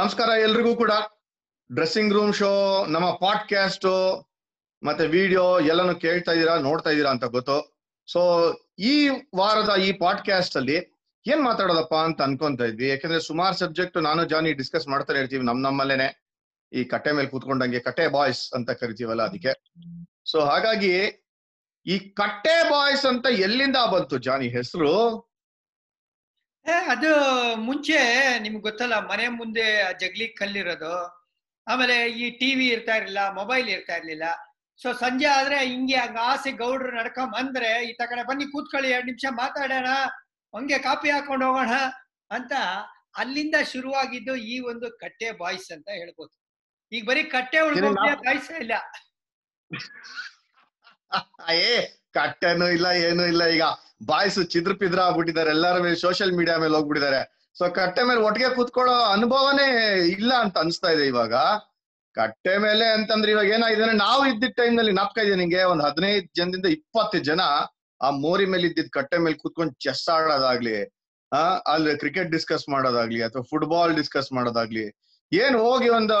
ನಮಸ್ಕಾರ ಎಲ್ರಿಗೂ ಕೂಡ. ಡ್ರೆಸ್ಸಿಂಗ್ ರೂಮ್ ಶೋ ನಮ್ಮ ಪಾಡ್ಕ್ಯಾಸ್ಟ್ ಮತ್ತೆ ವಿಡಿಯೋ ಎಲ್ಲಾನು ಕೇಳ್ತಾ ಇದೀರಾ ನೋಡ್ತಾ ಇದೀರಾ ಅಂತ ಗೊತ್ತು. ಸೊ ಈ ವಾರದ ಈ ಪಾಡ್ಕ್ಯಾಸ್ಟ್ ಅಲ್ಲಿ ಏನ್ ಮಾತಾಡೋದಪ್ಪ ಅಂತ ಅನ್ಕೊಂತ ಇದ್ವಿ. ಯಾಕಂದ್ರೆ ಸುಮಾರು ಸಬ್ಜೆಕ್ಟ್ ನಾನು, ಜಾನಿ ಡಿಸ್ಕಸ್ ಮಾಡ್ತಾನೆ ಇರ್ತೀವಿ ನಮ್ ನಮ್ಮಲ್ಲೇನೆ. ಈ ಕಟ್ಟೆ ಮೇಲೆ ಕೂತ್ಕೊಂಡಂಗೆ ಕಟ್ಟೆ ಬಾಯ್ಸ್ ಅಂತ ಕರಿತೀವಲ್ಲ ಅದಕ್ಕೆ. ಸೊ ಹಾಗಾಗಿ ಈ ಕಟ್ಟೆ ಬಾಯ್ಸ್ ಅಂತ ಎಲ್ಲಿಂದ ಬಂತು ಜಾನಿ? ಹೆಸರು ಅದು ಮುಂಚೆ ನಿಮ್ಗೆ ಗೊತ್ತಲ್ಲ ಮನೆ ಮುಂದೆ ಜಗ್ಲಿ ಕಲ್ಲಿರೋದು. ಆಮೇಲೆ ಈ ಟಿವಿ ಇರ್ತಾ ಇರ್ಲಿಲ್ಲ ಮೊಬೈಲ್ ಇರ್ತಾ ಇರ್ಲಿಲ್ಲ. ಸೊ ಸಂಜೆ ಆದ್ರೆ ಹಿಂಗೆ ಹಂಗ ಆಸೆ ಗೌಡ್ರು ನಡ್ಕೊಂಡ್ ಬಂದ್ರೆ ಈ ಕಡೆ ಬನ್ನಿ ಕೂತ್ಕೊಳ್ಳಿ ಎರಡು ನಿಮಿಷ ಮಾತಾಡೋಣ ಹಂಗೆ ಕಾಪಿ ಹಾಕೊಂಡು ಹೋಗೋಣ ಅಂತ ಅಲ್ಲಿಂದ ಶುರುವಾಗಿದ್ದು ಈ ಒಂದು ಕಟ್ಟೆ ಬಾಯ್ಸ್ ಅಂತ ಹೇಳ್ಬೋದು. ಈಗ ಬರೀ ಕಟ್ಟೆ ಉಳ್ಕೊಂಡ್ರೆ ಬಾಯ್ಸ್ ಇಲ್ಲ. ಏ ಕಟ್ಟೆನೂ ಇಲ್ಲ ಏನೂ ಇಲ್ಲ ಈಗ. ಬಾಯ್ಸ್ ಚಿದ್ರ ಪಿದ್ರ ಆಗ್ಬಿಟ್ಟಿದ್ದಾರೆ, ಎಲ್ಲರ ಸೋಷಿಯಲ್ ಮೀಡಿಯಾ ಮೇಲೆ ಹೋಗ್ಬಿಟ್ಟಿದ್ದಾರೆ. ಸೊ ಕಟ್ಟೆ ಮೇಲೆ ಒಟ್ಟಿಗೆ ಕೂತ್ಕೊಳ್ಳೋ ಅನುಭವನೇ ಇಲ್ಲ ಅಂತ ಅನ್ಸ್ತಾ ಇದೆ ಇವಾಗ. ಕಟ್ಟೆ ಮೇಲೆ ಅಂತಂದ್ರೆ ಇವಾಗ ಏನಾಗಿದೆ ಅಂದ್ರೆ ನಾವು ಇದ್ದಿದ್ದ ಟೈಮ್ನಲ್ಲಿ ನಾಪ್ಕ ಇದೆ ನಿಂಗೆ, ಒಂದ್ ಹದಿನೈದು ಜನದಿಂದ ಇಪ್ಪತ್ತು ಜನ ಆ ಮೋರಿ ಮೇಲೆ ಇದ್ದಿದ್ ಕಟ್ಟೆ ಮೇಲೆ ಕೂತ್ಕೊಂಡು ಚೆಸ್ ಆಡೋದಾಗ್ಲಿ, ಆ, ಅಲ್ಲಿ ಕ್ರಿಕೆಟ್ ಡಿಸ್ಕಸ್ ಮಾಡೋದಾಗ್ಲಿ ಅಥವಾ ಫುಟ್ಬಾಲ್ ಡಿಸ್ಕಸ್ ಮಾಡೋದಾಗ್ಲಿ, ಏನ್ ಹೋಗಿ ಒಂದು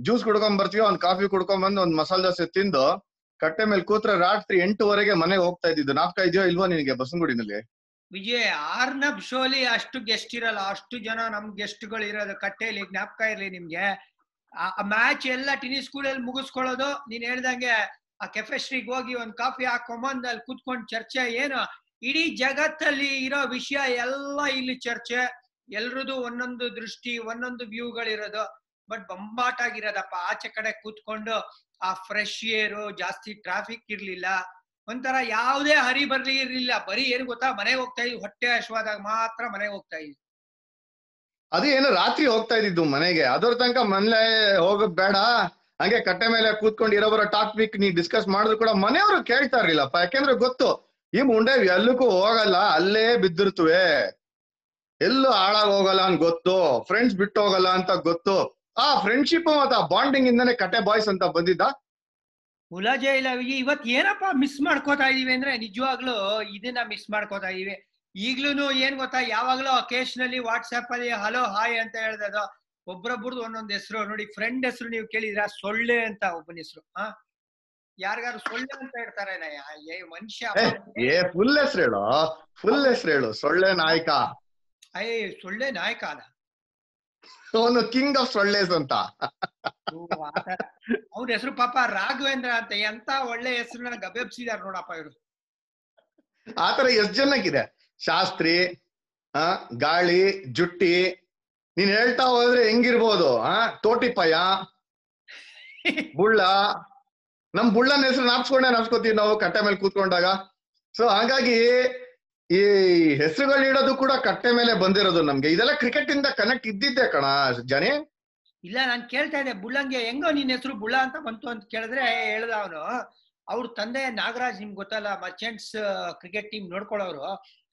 ಜ್ಯೂಸ್ ಕುಡ್ಕೊಂಡ್ ಬರ್ತೀವಿ ಒಂದ್ ಕಾಫಿ ಕುಡ್ಕೊಂಡ್ ಬಂದು ಒಂದ್ ಮಸಾಲೆ ದೋಸೆ ತಿಂದು ಕಟ್ಟೆ ಮೇಲೆ ಕೂತ್ರೆ ರಾತ್ರಿ ಎಂಟುವರೆಗೆ ಮನೆಗೆ ಹೋಗ್ತಾ ಇದ್ದಿದ್ದು. ನಾಪ್ಕ ಇದೆಯೋ ಇಲ್ವಾ ನಿನಗೆ ಬಸಂಗುಡಿನಲ್ಲಿ ವಿಜಯ್, ಆರ್ನಬ್ ಶೋಲಿ ಅಷ್ಟು ಗೆಸ್ಟ್ ಇರಲ್ಲ. ಅಷ್ಟು ಜನ ನಮ್ ಗೆಸ್ಟ್ಗಳು ಇರೋದು ಕಟ್ಟೆಯಲ್ಲಿ ಜ್ಞಾಪಕ ಇರ್ಲಿ ನಿಮ್ಗೆ. ಆ ಮ್ಯಾಚ್ ಎಲ್ಲ ಟೆನಿಸ್ ಸ್ಕೂಲಲ್ಲಿ ಮುಗಿಸ್ಕೊಳ್ಳೋದು. ನೀನ್ ಹೇಳ್ದಂಗೆ ಆ ಕೆಫೆಸ್ಟ್ರಿಗೆ ಹೋಗಿ ಒಂದ್ ಕಾಫಿ ಹಾಕೊಂಬಂದ್ ಅಲ್ಲಿ ಕುತ್ಕೊಂಡ್ ಚರ್ಚೆ ಏನು? ಇಡೀ ಜಗತ್ತಲ್ಲಿ ಇರೋ ವಿಷಯ ಎಲ್ಲ ಇಲ್ಲಿ ಚರ್ಚೆ. ಎಲ್ರದು ಒಂದೊಂದು ದೃಷ್ಟಿ, ಒಂದೊಂದು ವ್ಯೂಗಳಿರೋದು ಬಟ್ ಬಂಬಾಟ್ ಆಗಿರೋದಪ್ಪ ಆಚೆ ಕಡೆ ಕೂತ್ಕೊಂಡು ಆ ಫ್ರೆಶ್ ಏರು ಜಾಸ್ತಿ ಟ್ರಾಫಿಕ್ ಇರ್ಲಿಲ್ಲ. ಒಂಥರ ಯಾವುದೇ ಹರಿ ಬರ್ಲಿ ಇರ್ಲಿಲ್ಲ. ಬರೀ ಏನು ಗೊತ್ತಾ? ಮನೆಗೆ ಹೋಗ್ತಾ ಇದ್ವಿ. ಹೊಟ್ಟೆ ಹಶ್ವಾದಾಗ ಮಾತ್ರ ಮನೆಗೆ ಹೋಗ್ತಾ ಇದ್ವಿ. ಅದು ಏನು ರಾತ್ರಿ ಹೋಗ್ತಾ ಇದ್ದಿದ್ದು ಮನೆಗೆ. ಅದರ ತನಕ ಮನೆ ಹೋಗೋದ್ ಬೇಡ. ಹಂಗೆ ಕಟ್ಟೆ ಮೇಲೆ ಕೂತ್ಕೊಂಡು ಇರೋಬರೋ ಟಾಪಿಕ್ ನೀ ಡಿಸ್ಕಸ್ ಮಾಡಿದ್ರು ಕೂಡ ಮನೆಯವರು ಕೇಳ್ತಾ ಇರ್ಲಿಲ್ಲಪ್ಪ. ಯಾಕೆಂದ್ರೆ ಗೊತ್ತು, ಈ ಮುಂಡೆ ಎಲ್ಲಕ್ಕೂ ಹೋಗಲ್ಲ. ಅಲ್ಲೇ ಬಿದ್ದಿರ್ತುವೆ. ಎಲ್ಲೂ ಹಾಳಾಗ್ ಹೋಗಲ್ಲ ಅಂತ ಗೊತ್ತು. ಫ್ರೆಂಡ್ಸ್ ಬಿಟ್ಟು ಹೋಗಲ್ಲ ಅಂತ ಗೊತ್ತು. ಆ ಫ್ರೆಂಡ್ಶಿಪ್ ಮತ್ತೆ ಆ ಬಾಂಡಿಂಗ್ ಇಂದಾನೆ ಕಟ್ಟೆ ಬಾಯ್ಸ್ ಅಂತ ಬಂದಿದ್ದ. ಮುಲಾಜೆ ಇಲ್ಲ ಇವತ್ ಏನಪ್ಪ ಮಿಸ್ ಮಾಡ್ಕೋತಾ ಇದೀವಿ ಅಂದ್ರೆ ನಿಜವಾಗ್ಲೂ ಇದನ್ನ ಮಿಸ್ ಮಾಡ್ಕೋತಾ ಇದೀವಿ. ಈಗ್ಲೂನು ಏನ್ ಗೊತ್ತಾ ಯಾವಾಗ್ಲೂ ಅಕೇಶನಲ್ಲಿ ವಾಟ್ಸ್ಆಪ್ ಅಲ್ಲಿ ಹಲೋ ಹಾಯ್ ಅಂತ ಹೇಳ್ದದು ಒಬ್ರೊಬ್ರದ್ದು ಒಂದೊಂದ್ ಹೆಸರು. ನೋಡಿ ಫ್ರೆಂಡ್ ಹೆಸರು ನೀವು ಕೇಳಿದ್ರ ಸೊಳ್ಳೆ ಅಂತ ಒಬ್ಬನ ಹೆಸರು. ಹಾ ಯಾರಿಗಾರು ಸೊಳ್ಳೆ ಅಂತ ಹೇಳ್ತಾರೆ ಏ ಮನುಷ್ಯ ಏ ಫುಲ್ ಹೆಸರು ಹೇಳು. ಫುಲ್ ಹೆಸರು ಹೇಳು. ಸೊಳ್ಳೆ ನಾಯಕ. ಅಯ್ಯ ಸೊಳ್ಳೆ ನಾಯಕ ಅದ ಅವನು ಕಿಂಗ್ ಆಫ್ ಸೊಳ್ಳೆಸ್ ಅಂತ. ಅವ್ರ ಹೆಸರು ಪಾಪ ರಾಘವೇಂದ್ರ ಅಂತ. ಎಂತ ಒಳ್ಳೆ ಹೆಸರನ್ನ ಗಬೆಬ್ಸಿದಾರ ನೋಡಪ್ಪ ಇವರು. ಆತರ ಎಷ್ಟ್ ಜನಕ್ಕಿದೆ ಶಾಸ್ತ್ರಿ ಆ ಗಾಳಿ ಜುಟ್ಟಿ. ನೀನ್ ಹೇಳ್ತಾ ಹೋದ್ರೆ ಹೆಂಗಿರ್ಬೋದು ಆ? ತೋಟಿಪಾಯ ಬುಳ್ಳ. ನಮ್ ಬುಳ್ಳನ ಹೆಸರು ನಾಪ್ಸ್ಕೊಂಡೆ ನಾಪ್ಸ್ಕೊತೀವಿ ನಾವು ಕಟ್ಟೆ ಮೇಲೆ ಕೂತ್ಕೊಂಡಾಗ. ಸೊ ಹಾಗಾಗಿ ಈ ಹೆಸರುಗಳು ಇಡೋದು ಕೂಡ ಕಟ್ಟೆ ಮೇಲೆ ಬಂದಿರೋದು ನಮ್ಗೆ. ಇದೆಲ್ಲ ಕ್ರಿಕೆಟ್ ಇಂದ ಕನೆಕ್ಟ್ ಇದ್ದಿದ್ದೆ ಕಣ ಜನೇ? ಇಲ್ಲ ನಾನ್ ಕೇಳ್ತಾ ಇದ್ದೆ ಬುಳ್ಳಂಗೆ ಹೆಂಗೋ ನಿನ್ ಹೆಸರು ಬುಳ್ಳ ಅಂತ ಬಂತು ಅಂತ ಕೇಳಿದ್ರೆ ಹೇಳ್ದ ಅವನು. ಅವ್ರ ತಂದೆ ನಾಗರಾಜ್ ನಿಮ್ಗೆ ಗೊತ್ತಲ್ಲ ಮರ್ಚೆಂಟ್ಸ್ ಕ್ರಿಕೆಟ್ ಟೀಮ್ ನೋಡ್ಕೊಳ್ಳೋರು.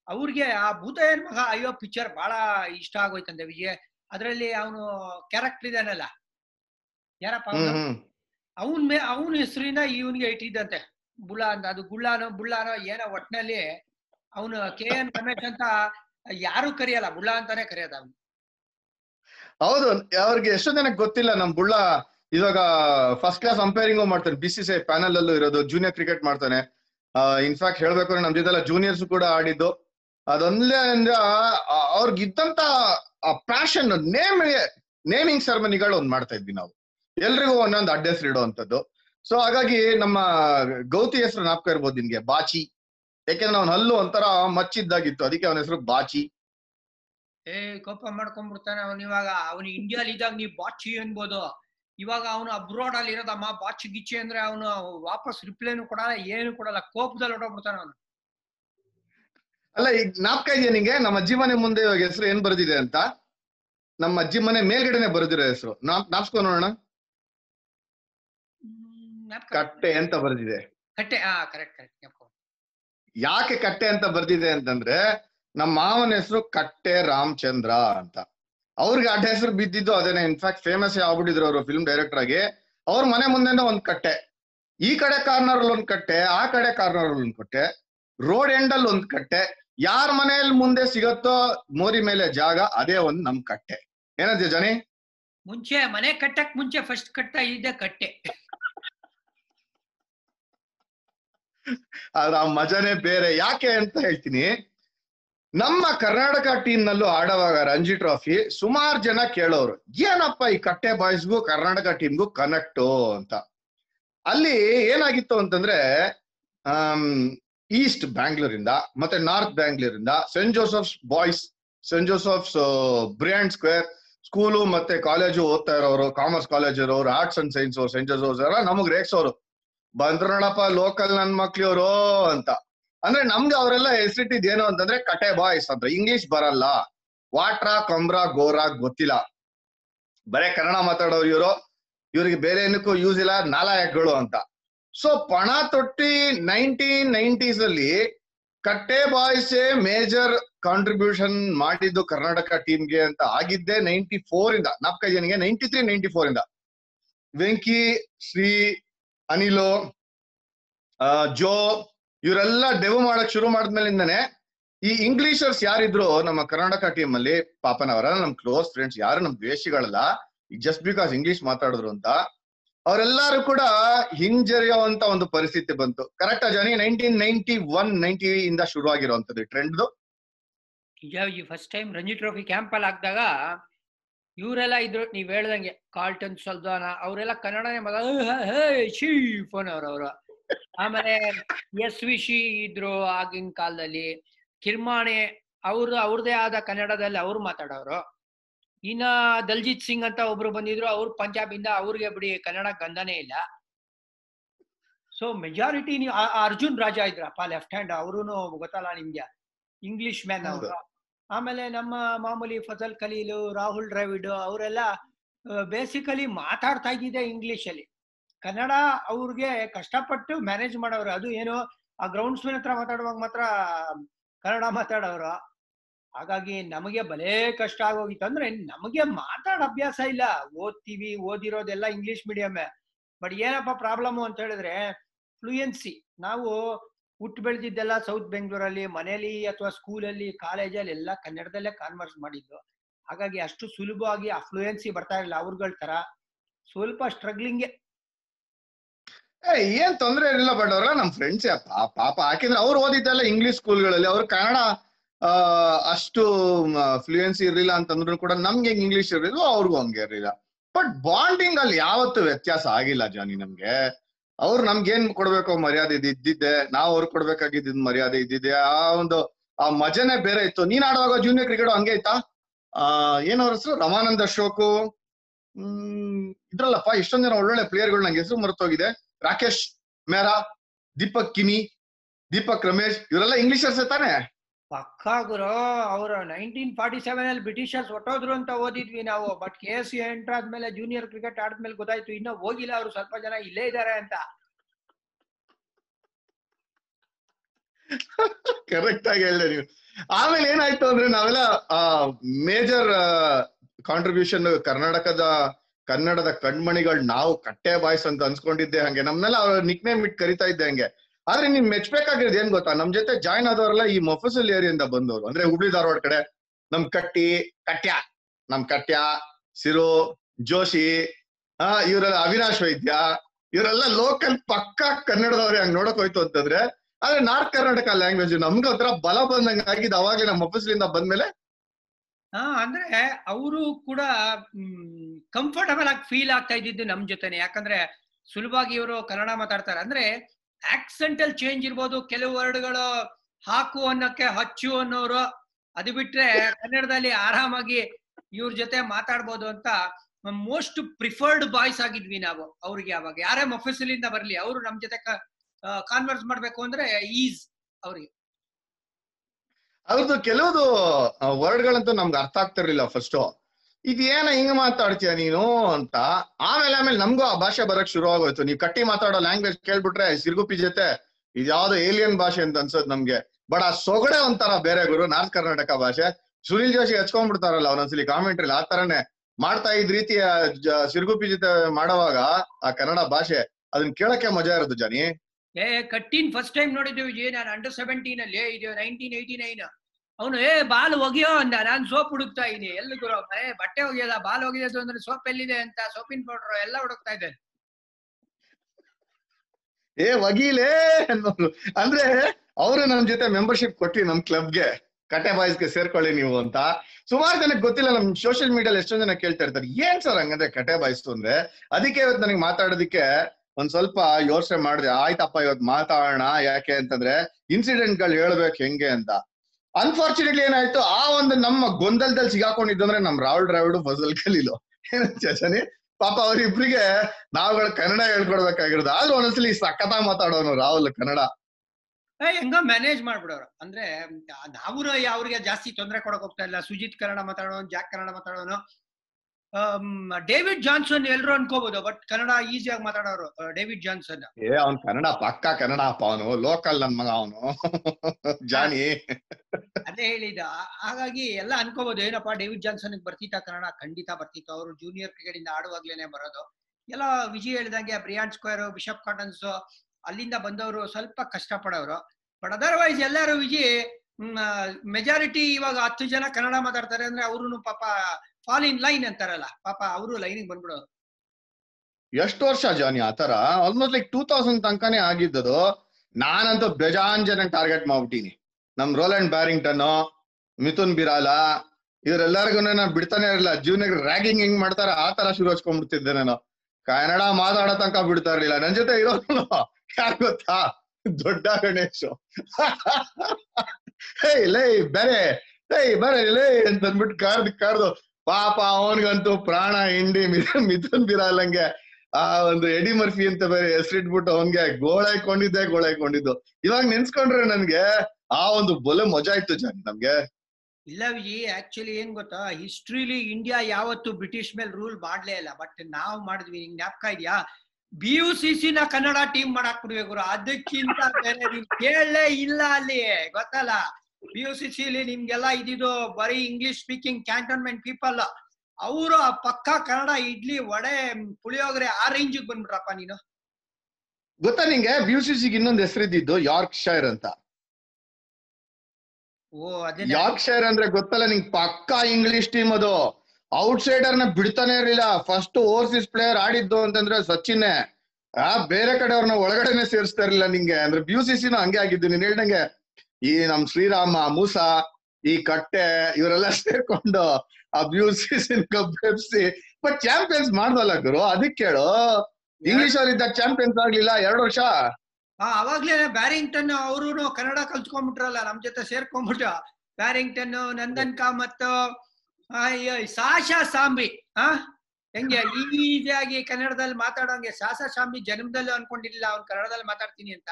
ಅವ್ರಿಗೆ ಆ ಭೂತಯ್ಯನ್ ಮಗ ಅಯ್ಯೋ ಪಿಕ್ಚರ್ ಬಹಳ ಇಷ್ಟ ಆಗೋಯ್ತಂತೆ ವಿಜಯ್. ಅದ್ರಲ್ಲಿ ಅವನು ಕ್ಯಾರೆಕ್ಟರ್ ಇದಾನಲ್ಲ. ಯಾರಪ್ಪ ಅವನ್? ಮೇ ಅವನ ಹೆಸರಿನ ಇವನ್ಗೆ ಇಟ್ಟಿದ್ದಂತೆ. ಬುಳ್ಳ ಅಂತ. ಅದು ಗುಳ್ಳಾನೋ ಬುಳ್ಳಾನೋ ಏನೋ ಒಟ್ನಲ್ಲಿ ಅವನು ಕೆ ಎನ್ ರಮೇಶ್ ಅಂತ ಯಾರು ಕರೆಯಲ್ಲ ಬುಳ್ಳ ಅಂತಾನೆ ಕರೆಯೋದ ಅವನು. ಹೌದು, ಅವ್ರಿಗೆ ಎಷ್ಟೋ ಜನಕ್ಕೆ ಗೊತ್ತಿಲ್ಲ, ನಮ್ ಬುಳ್ಳ ಇವಾಗ ಫಸ್ಟ್ ಕ್ಲಾಸ್ ಅಂಪೈರಿಂಗ್ ಮಾಡ್ತಾನೆ ಬಿ ಸಿ ಸಿ ಪ್ಯಾನಲ್ ಅಲ್ಲೂ ಇರೋದು ಜೂನಿಯರ್ ಕ್ರಿಕೆಟ್ ಮಾಡ್ತಾನೆ. ಇನ್ಫ್ಯಾಕ್ಟ್ ಹೇಳ್ಬೇಕು ಅಂದ್ರೆ ನಮ್ ಜೊತೆಲ್ಲ ಜೂನಿಯರ್ಸ್ ಕೂಡ ಆಡಿದ್ದು. ಅದೊಂದೇ ಅಂದ್ರೆ ಅವ್ರಿಗಿದ್ದಂತ ಪ್ಯಾಷನ್ ನೇಮ್ ನೇಮಿಂಗ್ ಸೆರೆಮನಿಗಳು ಒಂದ್ ಮಾಡ್ತಾ ಇದ್ವಿ ನಾವು. ಎಲ್ರಿಗೂ ಒಂದೊಂದು ಅಡ್ಡ ಹೆಸರು ಇಡುವಂತದ್ದು ಸೊ ಹಾಗಾಗಿ ನಮ್ಮ ಗೌತಿ ಹೆಸರು ನಾಪ್ಕ ಇರ್ಬೋದು ನಿಮ್ಗೆ ಬಾಚಿ. ಯಾಕೆಂದ್ರೆ ಅವನ ಹಲ್ಲು ಒಂಥರ ಮಚ್ಚಿದ್ದಾಗಿತ್ತು. ಅದಕ್ಕೆ ಅವನ ಹೆಸರು ಬಾಚಿ. ಏ ಕೋಪ ಮಾಡ್ಕೊಂಡ್ಬಿಡ್ತಾನೆ ಅವನ್ ಇವಾಗ. ಅವನು ಇಂಡಿಯಾಲಿ ಇದ್ದಾಗ ನೀವು ಬಾಚಿ ಅನ್ಬೋದು ಇವಾಗ ಅವನು ಅಬ್ರೋಡ್ ಅಲ್ಲಿ ಇರೋದಮ್ಮ. ಬಾಚಿ ಗಿಚ್ಚಿ ಅಂದ್ರೆ ಅವನು ವಾಪಸ್ ರಿಪ್ಲೈನು ಕೊಡಲ್ಲ ಏನು ಕೊಡಲ್ಲ. ಕೋಪದಲ್ಲಿ ಹೊಟ್ಟೋಗ್ಬಿಡ್ತಾನೆ ಅವನು. ಅಲ್ಲ ಈಗ ನಾಪ್ಕ ಇದೆಯಾ ನಿಂಗೆ? ನಮ್ಮ ಅಜ್ಜಿ ಮನೆ ಮುಂದೆ ಇವಾಗ ಹೆಸರು ಏನ್ ಬರೆದಿದೆ ಅಂತ? ನಮ್ಮ ಅಜ್ಜಿ ಮನೆ ಮೇಲ್ಗಡೆನೆ ಬರೆದಿರೋ ಹೆಸರು. ನಾಪ್ ನಾಪ್ಸ್ಕೊ ನೋಡೋಣ. ಕಟ್ಟೆ ಅಂತ ಬರೆದಿದೆ. ಕಟ್ಟೆ ಹಾ ಕರೆಕ್ಟ್ ಕರೆಕ್ಟ್ ಯಾಕೆ ಕಟ್ಟೆ ಅಂತ ಬರ್ದಿದೆ ಅಂತಂದ್ರೆ ನಮ್ಮ ಮಾವನ ಹೆಸರು ಕಟ್ಟೆ ರಾಮಚಂದ್ರ ಅಂತ. ಅವ್ರಿಗೆ ಅಡ್ಡ ಹೆಸರು ಬಿದ್ದಿದ್ದು ಅದೇನೆ ಇನ್ಫ್ಯಾಕ್ಟ್ ಫೇಮಸ್ ಆಗ್ಬಿಟ್ಟಿದ್ರು ಅವರು ಫಿಲ್ಮ್ ಡೈರೆಕ್ಟರ್ ಆಗಿ. ಅವ್ರ ಮನೆ ಮುಂದೆ ಒಂದ್ ಕಟ್ಟೆ. ಈ ಕಡೆ ಕಾರ್ನರ್ ಅಲ್ಲಿ ಒಂದ್ ಕಟ್ಟೆ, ಆ ಕಡೆ ಕಾರ್ನರ್ ಅಲ್ಲಿ ಒಂದ್ ಕಟ್ಟೆ ರೋಡ್ ಎಂಡ್ ಅಲ್ಲಿ ಒಂದ್ ಕಟ್ಟೆ. ಯಾರ ಮನೆಯಲ್ಲಿ ಮುಂದೆ ಸಿಗತ್ತೋ ಮೋರಿ ಮೇಲೆ ಜಾಗ, ಅದೇ ಒಂದ್ ನಮ್ ಕಟ್ಟೆ. ಏನಂತೀಯ ಜನಿ? ಮುಂಚೆ ಮನೆ ಕಟ್ಟಕ್ ಮುಂಚೆ ಫಸ್ಟ್ ಕಟ್ಟ ಇದೆ ಕಟ್ಟೆ. ಆ ಮಜಾನೇ ಬೇರೆ. ಯಾಕೆ ಅಂತ ಹೇಳ್ತೀನಿ, ನಮ್ಮ ಕರ್ನಾಟಕ ಟೀಮ್ ನಲ್ಲೂ ಆಡುವಾಗ ರಂಜಿ ಟ್ರಾಫಿ ಸುಮಾರು ಜನ ಕೇಳೋರು, ಏನಪ್ಪ ಈ ಕಟ್ಟೆ ಬಾಯ್ಸ್ಗೂ ಕರ್ನಾಟಕ ಟೀಮ್ಗೂ ಕನೆಕ್ಟು ಅಂತ. ಅಲ್ಲಿ ಏನಾಗಿತ್ತು ಅಂತಂದ್ರೆ ಈಸ್ಟ್ ಬ್ಯಾಂಗ್ಳೂರಿಂದ ಮತ್ತೆ north ಬ್ಯಾಂಗ್ಳೂರಿಂದ saint Joseph's boys, saint Joseph's Briand square school ಮತ್ತೆ ಕಾಲೇಜು ಓದ್ತಾ ಇರೋರು, ಕಾಮರ್ಸ್ ಕಾಲೇಜ್ ಇರೋರು, arts and science saint Joseph's ಎಲ್ಲ ನಮಗ್ ರೇಗ್ಸೋರು. ಬಂದ್ರು ನೋಡಪ್ಪ ಲೋಕಲ್ ನನ್ ಮಕ್ಳಿಯವರು ಅಂತ. ಅಂದ್ರೆ ನಮ್ಗೆ ಅವರೆಲ್ಲ ಹೆಸರಿಟ್ಟಿದ್ ಏನು ಅಂತಂದ್ರೆ ಕಟೆ ಬಾಯ್ಸ್ ಅಂತ. ಇಂಗ್ಲಿಷ್ ಬರಲ್ಲ. ವಾಟ್ರಾ, ಕಂಬ್ರಾ, ಗೋರಾ ಗೊತ್ತಿಲ್ಲ. ಬರೇ ಕನ್ನಡ ಮಾತಾಡೋರು ಇವರು. ಇವ್ರಿಗೆ ಬೇರೆ ಏನಕ್ಕೂ ಯೂಸ್ ಇಲ್ಲ. ನಾಲಾಯಕ್ಗಳು ಅಂತ. ಸೊ ಪಣ ತೊಟ್ಟಿ ನೈನ್ಟೀನ್ ನೈನ್ಟೀಸ್ ಅಲ್ಲಿ ಕಟ್ಟೆ ಬಾಯ್ಸ್ ಮೇಜರ್ ಕಾಂಟ್ರಿಬ್ಯೂಷನ್ ಮಾಡಿದ್ದು ಕರ್ನಾಟಕ ಟೀಮ್ಗೆ ಅಂತ ಆಗಿದ್ದೆ ನೈನ್ಟಿ ಫೋರ್ ಇಂದ. ನಾಪ್ಕೈ ಜನಗೆ ನೈನ್ಟಿ ತ್ರೀ ನೈನ್ಟಿ ಫೋರ್ ಇಂದ. ವೆಂಕಿ, ಶ್ರೀ ಅನಿಲು ಜೋ, ಇವರೆಲ್ಲ ಡೆವು ಮಾಡಕ್ ಶುರು ಮಾಡಿದ್ಮೇಲಿಂದಾನೆ ಈ ಇಂಗ್ಲಿಷರ್ಸ್ ಯಾರಿದ್ರು ನಮ್ಮ ಕರ್ನಾಟಕ ಟೀಮ್ ಅಲ್ಲಿ ಪಾಪನವರ ನಮ್ ಕ್ಲೋಸ್ ಫ್ರೆಂಡ್ಸ್ ಯಾರು, ನಮ್ ದ್ವೇಷಿಗಳಲ್ಲ ಜಸ್ಟ್ ಬಿಕಾಸ್ ಇಂಗ್ಲಿಷ್ ಮಾತಾಡಿದ್ರು ಅಂತ, ಅವರೆಲ್ಲರೂ ಕೂಡ ಹಿಂಜರಿಯುವಂತ ಒಂದು ಪರಿಸ್ಥಿತಿ ಬಂತು. Correct Johnny? Nineteen ninety one ninety ಇಂದ ಶುರು ಆಗಿರುವಂತದ್ದು trend first time Ranji trophy camp ಅಲ್ಲಿ ಹಾಕ್ದಾಗ ಇವರೆಲ್ಲ ಇದ್ರು ನೀವ್ ಹೇಳ್ದಂಗೆ ಕಾಲ್ಟನ್ ಸಲ್ದಾನ ಅವರೆಲ್ಲ ಕನ್ನಡನೇ ಫೋನ್ ಅವ್ರವ್ರು. ಆಮೇಲೆ ಎಸ್ ವಿ ಶಿ ಇದ್ರು ಆಗಿನ ಕಾಲದಲ್ಲಿ ಕಿರ್ಮಾಣೆ ಅವ್ರ ಅವ್ರದೇ ಆದ ಕನ್ನಡದಲ್ಲಿ ಅವ್ರು ಮಾತಾಡೋರು. ಇನ್ನ ದಲ್ಜಿತ್ ಸಿಂಗ್ ಅಂತ ಒಬ್ರು ಬಂದಿದ್ರು ಅವ್ರು ಪಂಜಾಬಿಂದ ಅವ್ರಿಗೆ ಬಿಡಿ ಕನ್ನಡ ಗಂಧನೇ ಇಲ್ಲ. ಸೊ ಮೆಜಾರಿಟಿ ನೀವು ಅರ್ಜುನ್ ರಾಜಾ ಇದ್ರಪ್ಪ ಲೆಫ್ಟ್ ಹ್ಯಾಂಡ್ ಅವ್ರು ಗೊತ್ತಲ್ಲ ನಿಮ್ಗೆ? ಇಂಗ್ಲಿಷ್ ಮ್ಯಾನ್ ಅವರು. ಆಮೇಲೆ ನಮ್ಮ ಮಾಮೂಲಿ ಫಜಲ್ ಖಲೀಲು ರಾಹುಲ್ ದ್ರಾವಿಡ್ ಅವರೆಲ್ಲ ಬೇಸಿಕಲಿ ಮಾತಾಡ್ತಾ ಇದ್ದಿದೆ ಇಂಗ್ಲಿಷ್ ಅಲ್ಲಿ. ಕನ್ನಡ ಅವ್ರಿಗೆ ಕಷ್ಟಪಟ್ಟು ಮ್ಯಾನೇಜ್ ಮಾಡೋರು. ಅದು ಏನು, ಆ ಗ್ರೌಂಡ್ ಸ್ವಿನ್ ಹತ್ರ ಮಾತಾಡುವಾಗ ಮಾತ್ರ ಕನ್ನಡ ಮಾತಾಡೋರು. ಹಾಗಾಗಿ ನಮಗೆ ಭಲೇ ಕಷ್ಟ ಆಗೋಗಿತ್ತು. ಅಂದ್ರೆ ನಮಗೆ ಮಾತಾಡ ಅಭ್ಯಾಸ ಇಲ್ಲ. ಓದ್ತೀವಿ, ಓದಿರೋದೆಲ್ಲ ಇಂಗ್ಲಿಷ್ ಮೀಡಿಯಮ್ಮೇ ಬಟ್ ಏನಪ್ಪ ಪ್ರಾಬ್ಲಮ್ ಅಂತ ಹೇಳಿದ್ರೆ ಫ್ಲೂಯೆನ್ಸಿ ನಾವು ಹುಟ್ಟು ಬೆಳೆದಿದ್ದೆಲ್ಲ ಸೌತ್ ಬೆಂಗಳೂರಲ್ಲಿ ಮನೆಯಲ್ಲಿ ಅಥವಾ ಸ್ಕೂಲಲ್ಲಿ ಕಾಲೇಜಲ್ಲಿ ಎಲ್ಲ ಕನ್ನಡದಲ್ಲೇ ಕಾನ್ವರ್ಸ್ ಮಾಡಿದ್ದು. ಹಾಗಾಗಿ ಅಷ್ಟು ಸುಲಭವಾಗಿ ಅಫ್ಲೂಯೆನ್ಸಿ ಬರ್ತಾ ಇರಲಿಲ್ಲ ಅವ್ರಗಳ ತರ. ಸ್ವಲ್ಪ ಸ್ಟ್ರಗ್ಲಿಂಗ್ ಏನ್ ತೊಂದ್ರೆ ಇರಲಿಲ್ಲ ಬಟ್ ಅವ್ರ ನಮ್ ಫ್ರೆಂಡ್ಸ್ ಪಾಪ. ಯಾಕೆಂದ್ರೆ ಅವ್ರು ಓದಿದ್ದೆಲ್ಲ ಇಂಗ್ಲಿಷ್ ಸ್ಕೂಲ್ಗಳಲ್ಲಿ ಅವ್ರ ಕನ್ನಡ ಅಷ್ಟು ಫ್ಲೂಯೆನ್ಸಿ ಇರ್ಲಿಲ್ಲ ಅಂತಂದ್ರು ಕೂಡ ನಮ್ಗೆ ಹೆಂಗ್ ಇಂಗ್ಲಿಷ್ ಇರಲಿಲ್ಲ ಅವ್ರಿಗೂ ಹಂಗೆ ಇರಲಿಲ್ಲ. ಬಟ್ ಬಾಂಡಿಂಗ್ ಅಲ್ಲಿ ಯಾವತ್ತು ವ್ಯತ್ಯಾಸ ಆಗಿಲ್ಲ, ಜಾನಿ, ನಮ್ಗೆ. ಅವ್ರು ನಮ್ಗೇನ್ ಕೊಡ್ಬೇಕು ಮರ್ಯಾದೆ ಇದ್- ಇದ್ದಿದ್ದೆ? ನಾವು ಅವ್ರಿಗೆ ಕೊಡ್ಬೇಕಾಗಿದ್ದ ಮರ್ಯಾದೆ ಇದ್ದಿದ್ದೆ? ಆ ಒಂದು, ಆ ಮಜನೆ ಬೇರೆ ಇತ್ತು. ನೀನ್ ಆಡುವಾಗ ಜೂನಿಯರ್ ಕ್ರಿಕೆಟ್ ಹಂಗೆ ಇತ್ತಾ ಆ, ಏನವ್ರ ಹೆಸರು? ರಮಾನಂದ ಅಶೋಕು. ಹ್ಮ್, ಇದ್ರಲ್ಲಪ್ಪ, ಎಷ್ಟೊಂದ್ ಜನ ಒಳ್ಳೊಳ್ಳೆ ಪ್ಲೇಯರ್ಗಳು ನಂಗೆ ಹೆಸರು ಮರ್ತೋಗಿದೆ. ರಾಕೇಶ್ ಮೇರಾ, ದೀಪಕ್ ಕಿಮಿ, ದೀಪಕ್ ರಮೇಶ್, ಇವರೆಲ್ಲ ಇಂಗ್ಲಿಷರ್ಸ್ ತಾನೆ? ಪಕ್ಕಾ ಗುರು ಅವರು ನೈನ್ಟೀನ್ ಫಾರ್ಟಿ ಸೆವೆನ್ ಅಲ್ಲಿ ಬ್ರಿಟಿಷರ್ಸ್ ಹೊಟ್ಟೋದ್ರು ಅಂತ ಓದಿದ್ವಿ ನಾವು. But K S C enter ಆದ್ಮೇಲೆ ಜೂನಿಯರ್ ಕ್ರಿಕೆಟ್ ಆದ್ಮೇಲೆ ಗೊತ್ತಾಯ್ತು, ಇನ್ನ ಹೋಗಿಲ್ಲ ಅವರು ಸ್ವಲ್ಪ ಜನ ಇಲ್ಲೇ ಇದ್ದಾರೆ ಅಂತ. ಕರೆಕ್ಟ್ ಆಗಿ ಹೇಳಿದೆ ನೀವು. ಆಮೇಲೆ ಏನಾಯ್ತು ಅಂದ್ರೆ ನಾವೆಲ್ಲ ಮೇಜರ್ ಕಾಂಟ್ರಿಬ್ಯೂಷನ್ ಕರ್ನಾಟಕದ, ಕನ್ನಡದ ಕಣ್ಮಣಿಗಳು ನಾವು ಕಟ್ಟೆ ಬಾಯ್ಸ್ ಅಂತ ಅನ್ಸ್ಕೊಂಡಿದ್ದೆ ಹಂಗೆ. ನಮ್ನೆಲ್ಲ ಅವ್ರ ನಿಕ್ ಇಟ್ಟು ಕರಿತಾ ಇದ್ದೆ ಹಂಗೆ. ಆದ್ರೆ ನೀನ್ ಮೆಚ್ಬೇಕಾಗಿರೋದು ಏನ್ ಗೊತ್ತಾ? ನಮ್ ಜೊತೆ ಜಾಯ್ನ್ ಆದವರೆಲ್ಲ ಈ ಮೊಫಸಲ್ ಏರಿಯಿಂದ ಬಂದವರು. ಅಂದ್ರೆ ಹುಬ್ಳಿ ಧಾರವಾಡ ಕಡೆ. ನಮ್ ಕಟ್ಟಿ, ಕಟ್ಯ, ನಮ್ ಕಟ್ಯ, ಸಿರು, ಜೋಶಿ, ಆ, ಇವರೆಲ್ಲ ಅವಿನಾಶ್ ವೈದ್ಯ, ಇವರೆಲ್ಲ ಲೋಕಲ್ ಪಕ್ಕಾ ಕನ್ನಡದವ್ರೆ ಹಂಗ್ ನೋಡಕ್ ಹೋಯ್ತು ಅಂತಂದ್ರೆ, ಆದ್ರೆ ನಾರ್ತ್ ಕರ್ನಾಟಕ ಲ್ಯಾಂಗ್ವೇಜ್ ನಮ್ಗೆ ಒಂಥರ ಬಲ ಬಂದಂಗ ಆಗಿದ್ ಅವಾಗ್ಲೇ ನಮ್ಮ ಆಫೀಸ್ಲಿಂದ ಬಂದ್ಮೇಲೆ. ಹಾ, ಅಂದ್ರೆ ಅವರು ಕೂಡ ಕಂಫರ್ಟಬಲ್ ಆಗಿ ಫೀಲ್ ಆಗ್ತಾ ಇದ್ದಿದ್ದು ನಮ್ ಜೊತೆನೆ. ಯಾಕಂದ್ರೆ ಸುಲಭವಾಗಿ ಇವರು ಕನ್ನಡ ಮಾತಾಡ್ತಾರೆ. ಅಂದ್ರೆ ಆಕ್ಸೆಂಟ್ ಅಲ್ಲಿ ಚೇಂಜ್ ಇರ್ಬೋದು, ಕೆಲವು ವರ್ಡ್ಗಳು ಹಾಕು ಅನ್ನೋಕೆ ಹಚ್ಚು ಅನ್ನೋರು, ಅದು ಬಿಟ್ರೆ ಕನ್ನಡದಲ್ಲಿ ಆರಾಮಾಗಿ ಇವ್ರ ಜೊತೆ ಮಾತಾಡ್ಬೋದು ಅಂತ ಮೋಸ್ಟ್ ಪ್ರಿಫರ್ಡ್ ಬಾಯ್ಸ್ ಆಗಿದ್ವಿ ನಾವು ಅವ್ರಿಗೆ ಅವಾಗ ಯಾರೇ ಮೊಫೆಸಲಿಂದ ಬರ್ಲಿ, ಅವರು ನಮ್ ಜೊತೆ ಕಾನ್ವರ್ಸ್ ಮಾಡ್ಬೇಕು ಅಂದ್ರೆ ಈಸ್ ಅವ್ರಿಗೆ. ಅವ್ರದ್ದು ಕೆಲವುದು ವರ್ಡ್ಗಳಂತೂ ನಮ್ಗೆ ಅರ್ಥ ಆಗ್ತಿರ್ಲಿಲ್ಲ ಫಸ್ಟ್ ಇದೇನ ಹಿಂಗ್ ಮಾತಾಡ್ತೀಯ ನೀನು ಅಂತ. ಆಮೇಲೆ ಆಮೇಲೆ ನಮ್ಗೂ ಆ ಭಾಷೆ ಬರಕ್ ಶುರು ಆಗೋಯ್ತು. ನೀವು ಕಟ್ಟಿ ಮಾತಾಡೋ ಲ್ಯಾಂಗ್ವೇಜ್ ಕೇಳ್ಬಿಟ್ರೆ ಸಿರ್ಗುಪಿ ಜೊತೆ ಇದ್ಯಾವ್ದೋ ಏಲಿಯನ್ ಭಾಷೆ ಅಂತ ಅನ್ಸೋದು ನಮ್ಗೆ. ಬಟ್ ಆ ಸೊಗಡೆ ಒಂಥರ ಬೇರೆ ಗುರು, ನಾರ್ತ್ ಕರ್ನಾಟಕ ಭಾಷೆ. ಸುನಿಲ್ ಜೋಶಿ ಹಚ್ಕೊಂಡ್ಬಿಡ್ತಾರಲ್ಲ ಒಂದೊಂದ್ಸಲಿ ಕಾಮೆಂಟ್ರಿ ಆ ತರನೇ. ಮಾಡ್ತಾ ಇದ್ ರೀತಿಯ ಸಿರ್ಗುಪಿ ಜೊತೆ ಮಾಡೋವಾಗ ಆ ಕನ್ನಡ ಭಾಷೆ ಅದನ್ನ ಕೇಳಕ್ಕೆ ಮಜಾ ಇರೋದು ಜಾನಿ. ಏ, ಕಟ್ಟಿನ್ ಫಸ್ಟ್ ಟೈಮ್ ವಿಜಯ್ ನಾನು ಅಂಡರ್ ಸೆವೆಂಟೀನ್ ಅಲ್ಲಿ, ಇದು ನೈನ್ಟೀನ್ ಏಯ್ಟಿ ಅವನು, ಏ, ಬಾಲ್ ಒಗೆಯೋ ಅಂದ. ನಾನು ಸೋಪ್ ಹುಡುಕ್ತಾ ಇದ್ದೀನಿ ಎಲ್ಲಿ ಗುರು ಏ, ಬಟ್ಟೆ ಒಗಿಯೋದ? ಬಾಲ್ ಒಗೆಯೋದು ಅಂದ್ರೆ ಸೋಪ್ ಎಲ್ಲಿದೆ ಅಂತ ಸೋಪಿನ ಪೌಡರ್ ಎಲ್ಲ ಹುಡುಕ್ತಾ ಇದ್ದೆ ಏ, ಒಗಿಲೇ? ಅನ್ನೋರು ಅಂದ್ರೆ ಅವರು ನಮ್ ಜೊತೆ ಮೆಂಬರ್ಶಿಪ್ ಕೊಟ್ಟಿ ನಮ್ ಕ್ಲಬ್ಗೆ ಕಟ್ಟೆ ಬಾಯ್ಸ್ಗೆ ಸೇರ್ಕೊಳ್ಳಿ ನೀವು ಅಂತ. ಸುಮಾರು ಜನಕ್ಕೆ ಗೊತ್ತಿಲ್ಲ, ನಮ್ ಸೋಷಿಯಲ್ ಮೀಡಿಯಲ್ಲಿ ಎಷ್ಟೊಂದ್ ಜನ ಕೇಳ್ತಾ ಇರ್ತಾರೆ. ಏನ್ ಸರ್ ಹಂಗಂದ್ರೆ ಕಟ್ಟೆ ಬಾಯ್ಸ್ ಅಂದ್ರೆ? ಅದಕ್ಕೆ ಇವತ್ತು ನನಗೆ ಮಾತಾಡೋದಕ್ಕೆ ಒಂದ್ ಸ್ವಲ್ಪ ಯೋಚನೆ ಮಾಡಿದೆ. ಆಯ್ತಪ್ಪ, ಇವತ್ತು ಮಾತಾಡೋಣ. ಯಾಕೆ? ಅಂತಂದ್ರೆ ಇನ್ಸಿಡೆಂಟ್ಗಳು ಹೇಳ್ಬೇಕು ಹೆಂಗೆ ಅಂತ. ಅನ್ಫಾರ್ಚುನೇಟ್ಲಿ ಏನಾಯ್ತು, ಆ ಒಂದು ನಮ್ಮ ಗೊಂದಲದಲ್ಲಿ ಸಿಗಾಕೊಂಡಿದ್ದಂದ್ರೆ ನಮ್ ರಾಹುಲ್ ದ್ರಾವಿಡ್ ಫಸಲ್ ಕಲೀಲು. ಚಚನಿ ಪಾಪ ಅವ್ರಿಬ್ರಿಗೆ ನಾವುಗಳು ಕನ್ನಡ ಹೇಳ್ಕೊಡ್ಬೇಕಾಗಿರೋದು. ಆದ್ರೂ ಒಂದೊಂದ್ಸಲಿ ಸಖತ ಮಾತಾಡೋನು ರಾಹುಲ್ ಕನ್ನಡ. ಹೆಂಗ ಮ್ಯಾನೇಜ್ ಮಾಡ್ಬಿಡೋರು. ಅಂದ್ರೆ ನಾವು ಅವ್ರಿಗೆ ಜಾಸ್ತಿ ತೊಂದರೆ ಕೊಡಕ್ ಹೋಗ್ತಾ ಇಲ್ಲ. ಸುಜಿತ್ ಕನ್ನಡ ಮಾತಾಡೋನು, ಜಾಕ್ ಕನ್ನಡ ಮಾತಾಡೋನು. ಡೇವಿಡ್ ಜಾನ್ಸನ್ ಎಲ್ರು ಅನ್ಕೋಬಹುದು ಬಟ್ ಕನ್ನಡ ಈಸಿಯಾಗಿ ಮಾತಾಡೋರು ಡೇವಿಡ್ ಜಾನ್ಸನ್ ಏ ಅವ್ನ್ ಕನ್ನಡ ಪಕ್ಕಾ ಕನ್ನಡ ಅಪ್ಪ ಅವನು ಲೋಕಲ್ ನನ್ ಮಗ ಅವನು. ಜಾನಿ. ಅದೇ ಹೇಳಿದ ಹಾಗಾಗಿ ಎಲ್ಲ ಅನ್ಕೋಬಹುದು ಏನಪ್ಪಾ ಡೇವಿಡ್ ಜಾನ್ಸನ್ ಬರ್ತಿತ್ತ ಕನ್ನಡ? ಖಂಡಿತ ಬರ್ತಿತ್ತು. ಅವರು ಜೂನಿಯರ್ ಕ್ರಿಕೆಟ್ ಇಂದ ಆಡುವಾಗ್ಲೇನೆ ಬರೋದು. ಎಲ್ಲ ವಿಜಯ್ ಹೇಳಿದಂಗೆ ಬ್ರಿಯಾನ್ ಸ್ಕ್ವೇರ್ ಬಿಷಪ್ ಕಾಟನ್ಸ್ ಅಲ್ಲಿಂದ ಬಂದವರು ಸ್ವಲ್ಪ ಕಷ್ಟ ಪಡೋರು ಬಟ್ ಅದರ್ವೈಸ್ ಎಲ್ಲರೂ ವಿಜಯ್ ಮೆಜಾರಿಟಿ ಇವಾಗ ಹತ್ತು ಜನ ಕನ್ನಡ ಮಾತಾಡ್ತಾರೆ ಅಂದ್ರೆ ಅವ್ರು ಪಾಪ ಫಾಲ್ ಇನ್ ಲೈನ್ ಅಂತಾರಲ್ಲ. ಪಾಪ ಅವರು ಲೈನಿಗೆ ಬಂದ್ಬಿಡೋರು ಎಷ್ಟು ವರ್ಷ ಜಾನಿ ಆತರ ಆಲ್ಮೋಸ್ಟ್ ಲೈಕ್ ಟೂ ತೌಸಂಡ್ ತನಕನೇ ಆಗಿದ್ದದು. ನಾನಂತೂ ಬೇಜಾನ್ ಜನ ಟಾರ್ಗೆಟ್ ಮಾಡ್ಬಿಟ್ಟಿನಿ. ನಮ್ ರೋಲ್ಯಾಂಡ್ ಬ್ಯಾರಿಂಗ್ಟನ್, ಮಿಥುನ್ ಬಿರಾಲ ಇದ್ರೆಲ್ಲರಿಗೂ ನಾನು ಬಿಡ್ತಾನೆ ಇರಲಿಲ್ಲ. ಜೀವನಕ್ಕೆ ರ್ಯಾಗಿಂಗ್ ಹೆಂಗ್ ಮಾಡ್ತಾರ ಆತರ ತರ ಶುರು ಹಚ್ಕೊಂಡ್ಬಿಡ್ತಿದ್ದೆ ನಾನು. ಕನ್ನಡ ಮಾತಾಡೋ ತನಕ ಬಿಡ್ತಾ ಇರ್ಲಿಲ್ಲ. ನನ್ ಜೊತೆ ಇರೋನು ಯಾರು ಗೊತ್ತಾ? ದೊಡ್ಡ ಗಣೇಶ್. ಹೇ ಲೈ, ಬೇರೆ. ಲೈ ಬರೇ, ಲೈ, ಅಂತ ಅಂದ್ಬಿಟ್ಟು ಕಾರ್ದು ಕಾರ್ದು ಪಾಪ ಅವನಿಗಂತೂ ಪ್ರಾಣ, ಹಿಂಡಿ, ಮಿಥುನ್ ಬಿರಾಲಂಗೆ ಆ ಒಂದು ಎಡಿ ಮರ್ಫಿ ಅಂತ ಬೇರೆ ಹೆಸರಿಟ್ಬಿಟ್ಟು ಅವನ್ಗೆ ಗೋಳಾಯ್ಕೊಂಡಿದ್ದೆ, ಗೋಳಾಯ್ಕೊಂಡಿದ್ದು. ಇವಾಗ ನೆನ್ಸ್ಕೊಂಡ್ರೆ ನನ್ಗೆ ಆ ಒಂದು ಬೊಲೆ ಮಜಾ ಇತ್ತು ಜಾನ್ ನಮ್ಗೆ. ಇಲ್ಲ ವಿಜಿ ಆಕ್ಚುಲಿ ಏನ್ ಗೊತ್ತಾ? ಹಿಸ್ಟ್ರಿಲಿ ಇಂಡಿಯಾ ಯಾವತ್ತು ಬ್ರಿಟಿಷ್ ಮೇಲೆ ರೂಲ್ ಮಾಡ್ಲೇ ಇಲ್ಲ. ಬಟ್ ನಾವು ಮಾಡಿದ್ವಿ, ನಿಂಗ್ ಜ್ಞಾಪಕ ಇದೆಯಾ? ಬಿ ಯು ಸಿ ಸಿ ನ ಕನ್ನಡ ಟೀಮ್ ಮಾಡಾಕ್ ಬಿಡ್ಬೇಕು ಅದಕ್ಕಿಂತ ಬೇರೆ ಕೇಳಲೇ ಇಲ್ಲ ಅಲ್ಲಿ. ಗೊತ್ತಲ್ಲ? ಬಿ ಯು ಸಿ ಸಿಲಿ ನಿಮ್ಗೆಲ್ಲ ಇದಿದು ಬರೀ ಇಂಗ್ಲಿಷ್ ಸ್ಪೀಕಿಂಗ್ ಕ್ಯಾಂಟೋನ್ಮೆಂಟ್ ಪೀಪಲ್ ಅವರು ಪಕ್ಕ ಕನ್ನಡ ಇಡ್ಲಿ ವಡೆ ಪುಳಿಯೋಗರೆ ಆ ರೇಂಜ್ ಬಂದ್ಬಿಟ್ರಪ್ಪ ನೀನು. ಗೊತ್ತಾ ನಿಂಗೆ? ಪಿ ಯು ಸಿ ಸಿಗೆ ಇನ್ನೊಂದು ಹೆಸರಿದ್ದು ಯಾರ್ಕ್ ಶೈರ್ ಅಂತ. ಓ ಅದೇ ಯಾರ್ಕ್ ಶೈರ್ ಅಂದ್ರೆ ಗೊತ್ತಲ್ಲ ನಿಂಗೆ? ಪಕ್ಕಾ ಇಂಗ್ಲಿಷ್ ಟೀಮ್ ಅದು. ಔಟ್ ಸೈಡರ್ನ ಬಿಡ್ತಾನೆ ಇರ್ಲಿಲ್ಲ. ಫಸ್ಟ್ ಓವರ್ಸೀಸ್ ಪ್ಲೇಯರ್ ಆಡಿದ್ದು ಅಂತಂದ್ರೆ ಸಚಿನ್ ಆ ಬೇರೆ ಕಡೆಯವ್ರನ್ನ ಒಳಗಡೆನೆ ಸೇರಿಸ್ತಾ ಇರ್ಲಿಲ್ಲ ನಿಂಗೆ. ಅಂದ್ರೆ ಯು ಸಿ ಸಿನ ಹಂಗೆ ಆಗಿದ್ದು. ನೀನ್ ಹೇಳ್ದಂಗೆ ಈ ನಮ್ ಶ್ರೀರಾಮ ಮೂಸ ಈ ಕಟ್ಟೆ ಇವರೆಲ್ಲ ಸೇರ್ಕೊಂಡು abuses B U C but champions ಮಾಡ್ದಲ್ಲ ಗುರು ಅದಕ್ಕೆ ಕೇಳು. ಇಂಗ್ಲಿಷ್ ಅವ್ರ ಇದ್ದಾಗ ಚಾಂಪಿಯನ್ಸ್ ಆಗ್ಲಿಲ್ಲ ಎರಡು ವರ್ಷ? ಹಾ ಅವಾಗ್ಲೇ ಬ್ಯಾರಿಂಗ್ಟನ್ ಅವರು ಕನ್ನಡ ಕಲ್ತ್ಕೊಂಡ್ಬಿಟ್ರಲ್ಲ ನಮ್ ಜೊತೆ ಸೇರ್ಕೊಂಡ್ಬಿಟ್ಟು. ಬ್ಯಾರಿಂಗ್ಟನ್ ಆ, ಈ ಸಾಶಾ ಸಾಂಬಿ ಹಾ ಹೆಂಗೆ ಈಸಿಯಾಗಿ ಕನ್ನಡದಲ್ಲಿ ಮಾತಾಡೋಂಗೆ ಸಾಸಾ ಸಾಂಬಿ ಜನ್ಮದಲ್ಲಿ ಅನ್ಕೊಂಡಿರ್ಲಿಲ್ಲ ಅವ್ನ್ ಕನ್ನಡದಲ್ಲಿ ಮಾತಾಡ್ತೀನಿ ಅಂತ.